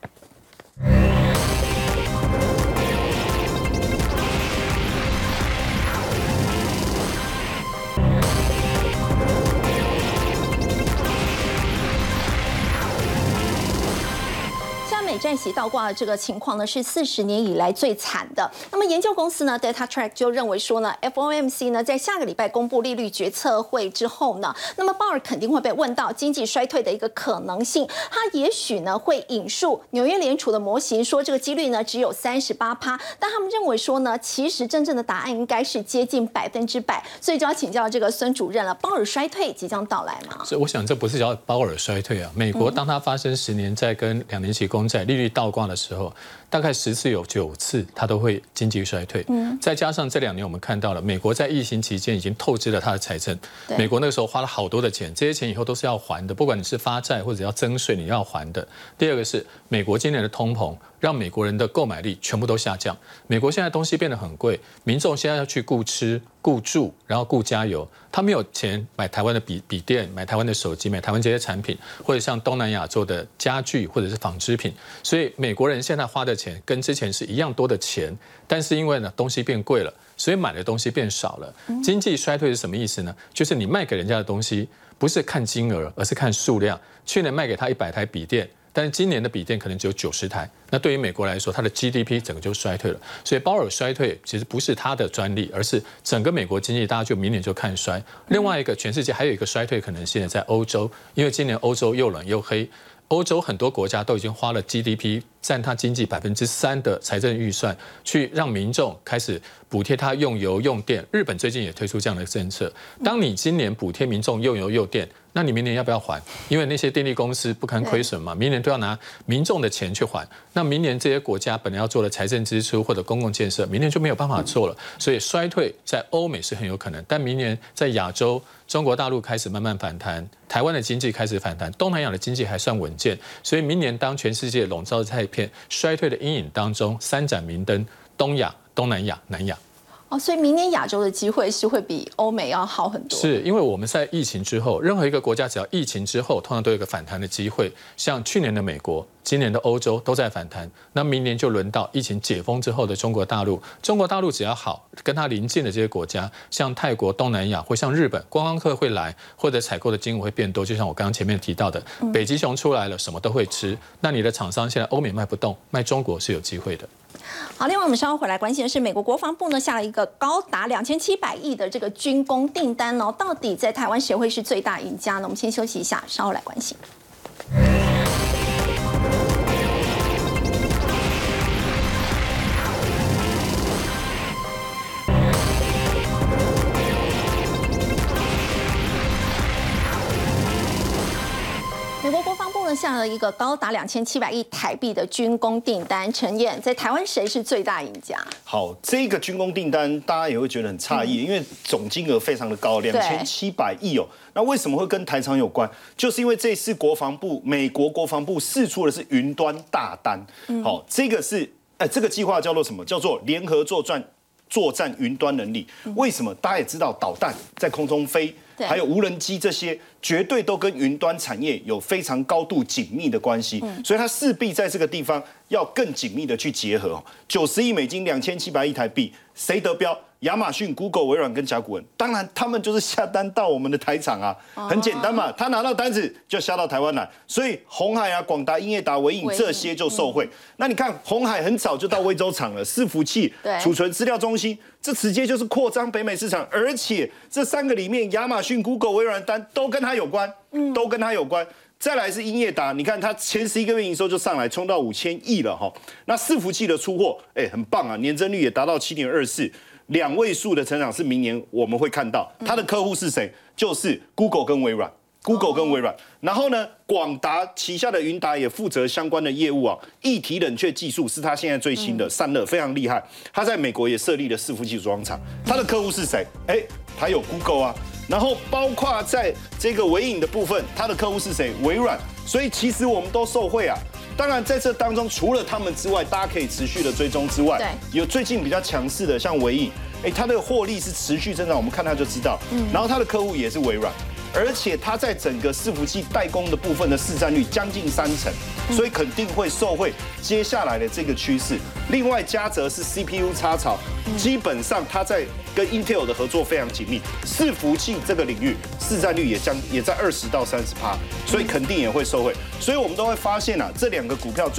美债息倒挂的这个情况呢，是四十年以来最惨的。那么研究公司呢，Data Track 就认为说呢，FOMC 呢在下个礼拜公布利率决策会之后呢，那么鲍尔肯定会被问到经济衰退的一个可能性。他也许呢会引述纽约联储的模型，说这个几率呢只有三十八趴，但他们认为说呢，其实真正的答案应该是接近百分之百。所以就要请教这个孙主任了，鲍尔衰退即将到来吗？所以我想这不是叫鲍尔衰退啊。美国当它发生十年债跟两年期公债债利率倒挂的时候，大概十次有九次它都会经济衰退。嗯，再加上这两年我们看到了，美国在疫情期间已经透支了它的财政。美国那个时候花了好多的钱，这些钱以后都是要还的，不管你是发债或者要增税，你要还的。第二个是美国今年的通膨。让美国人的购买力全部都下降。美国现在东西变得很贵，民众现在要去顾吃、顾住，然后顾加油，他没有钱买台湾的笔笔电、买台湾的手机、买台湾这些产品，或者像东南亚做的家具或者是纺织品。所以美国人现在花的钱跟之前是一样多的钱，但是因为呢东西变贵了，所以买的东西变少了。经济衰退是什么意思呢？就是你卖给人家的东西不是看金额，而是看数量。去年卖给他一百台笔电。但是今年的笔电可能只有九十台，那对于美国来说，它的 GDP 整个就衰退了。所以鲍尔衰退其实不是他的专利，而是整个美国经济大家就明年就看衰。另外一个，全世界还有一个衰退可能性在欧洲，因为今年欧洲又冷又黑。欧洲很多国家都已经花了 GDP 占它经济百分之三的财政预算，去让民众开始补贴他用油用电。日本最近也推出这样的政策。当你今年补贴民众用油用电，那你明年要不要还？因为那些电力公司不堪亏损嘛，明年都要拿民众的钱去还。那明年这些国家本来要做的财政支出或者公共建设，明年就没有办法做了。所以衰退在欧美是很有可能，但明年在亚洲。中国大陆开始慢慢反弹，台湾的经济开始反弹，东南亚的经济还算稳健，所以明年当全世界笼罩在一片衰退的阴影当中，三盏明灯：东亚、东南亚、南亚。哦，所以明年亚洲的机会是会比欧美要好很多。是因为我们在疫情之后，任何一个国家只要疫情之后，通常都有一个反弹的机会。像去年的美国，今年的欧洲都在反弹，那明年就轮到疫情解封之后的中国大陆。中国大陆只要好，跟它邻近的这些国家，像泰国、东南亚或像日本，观光客会来，或者采购的金额会变多。就像我刚刚前面提到的，北极熊出来了，什么都会吃。那你的厂商现在欧美卖不动，卖中国是有机会的。好，另外我们稍后回来关心的是，美国国防部呢下了一个高达两千七百亿的这个军工订单哦，到底在台湾谁会是最大赢家呢？我们先休息一下，稍后来关心。下了一个高达两千七百亿台币的军工订单，陈燕在台湾谁是最大赢家？好，这个军工订单大家也会觉得很诧异，因为总金额非常的高，两千七百亿哦。那为什么会跟台厂有关？就是因为这次国防部美国国防部试出的是云端大单。好，这个是哎，这个计划叫做什么？叫做联合作战作战云端能力。为什么？大家也知道，导弹在空中飞。还有无人机这些，绝对都跟云端产业有非常高度紧密的关系，所以它势必在这个地方要更紧密的去结合。九十亿美金，两千七百亿台币，谁得标？亚马逊、Google、微软跟甲骨文，当然他们就是下单到我们的台厂啊，很简单嘛，他拿到单子就下到台湾来，所以红海啊、广达、英业达、微影这些就受惠。那你看红海很早就到威州厂了，伺服器、储存资料中心，这直接就是扩张北美市场，而且这三个里面，亚马逊、Google、微软单都跟它有关，都跟它有关。再来是英业达，你看它前十一个月营收就上来，冲到五千亿了哈。那伺服器的出货，哎，很棒啊，年增率也达到七点二四。两位数的成长是明年我们会看到，它的客户是谁？就是 Google 跟微软，Google 跟微软。然后呢，广达旗下的云达也负责相关的业务啊，一体冷却技术是它现在最新的散热，非常厉害。它在美国也设立了伺服器装厂，它的客户是谁？哎，它有 Google 啊。然后包括在这个微影的部分，它的客户是谁？微软。所以其实我们都受惠啊。当然，在这当中，除了他们之外，大家可以持续的追踪之外，有最近比较强势的，像微影，哎，它的获利是持续增长，我们看它就知道。嗯，然后它的客户也是微软。而且它在整个伺服器代工的部分的市占率将近三成，所以肯定会受惠接下来的这个趋势。另外，嘉泽是 CPU 插槽，基本上它在跟 Intel 的合作非常紧密，伺服器这个领域市占率也将也在二十到三十趴，所以肯定也会受惠。所以我们都会发现啊，这两个股票最。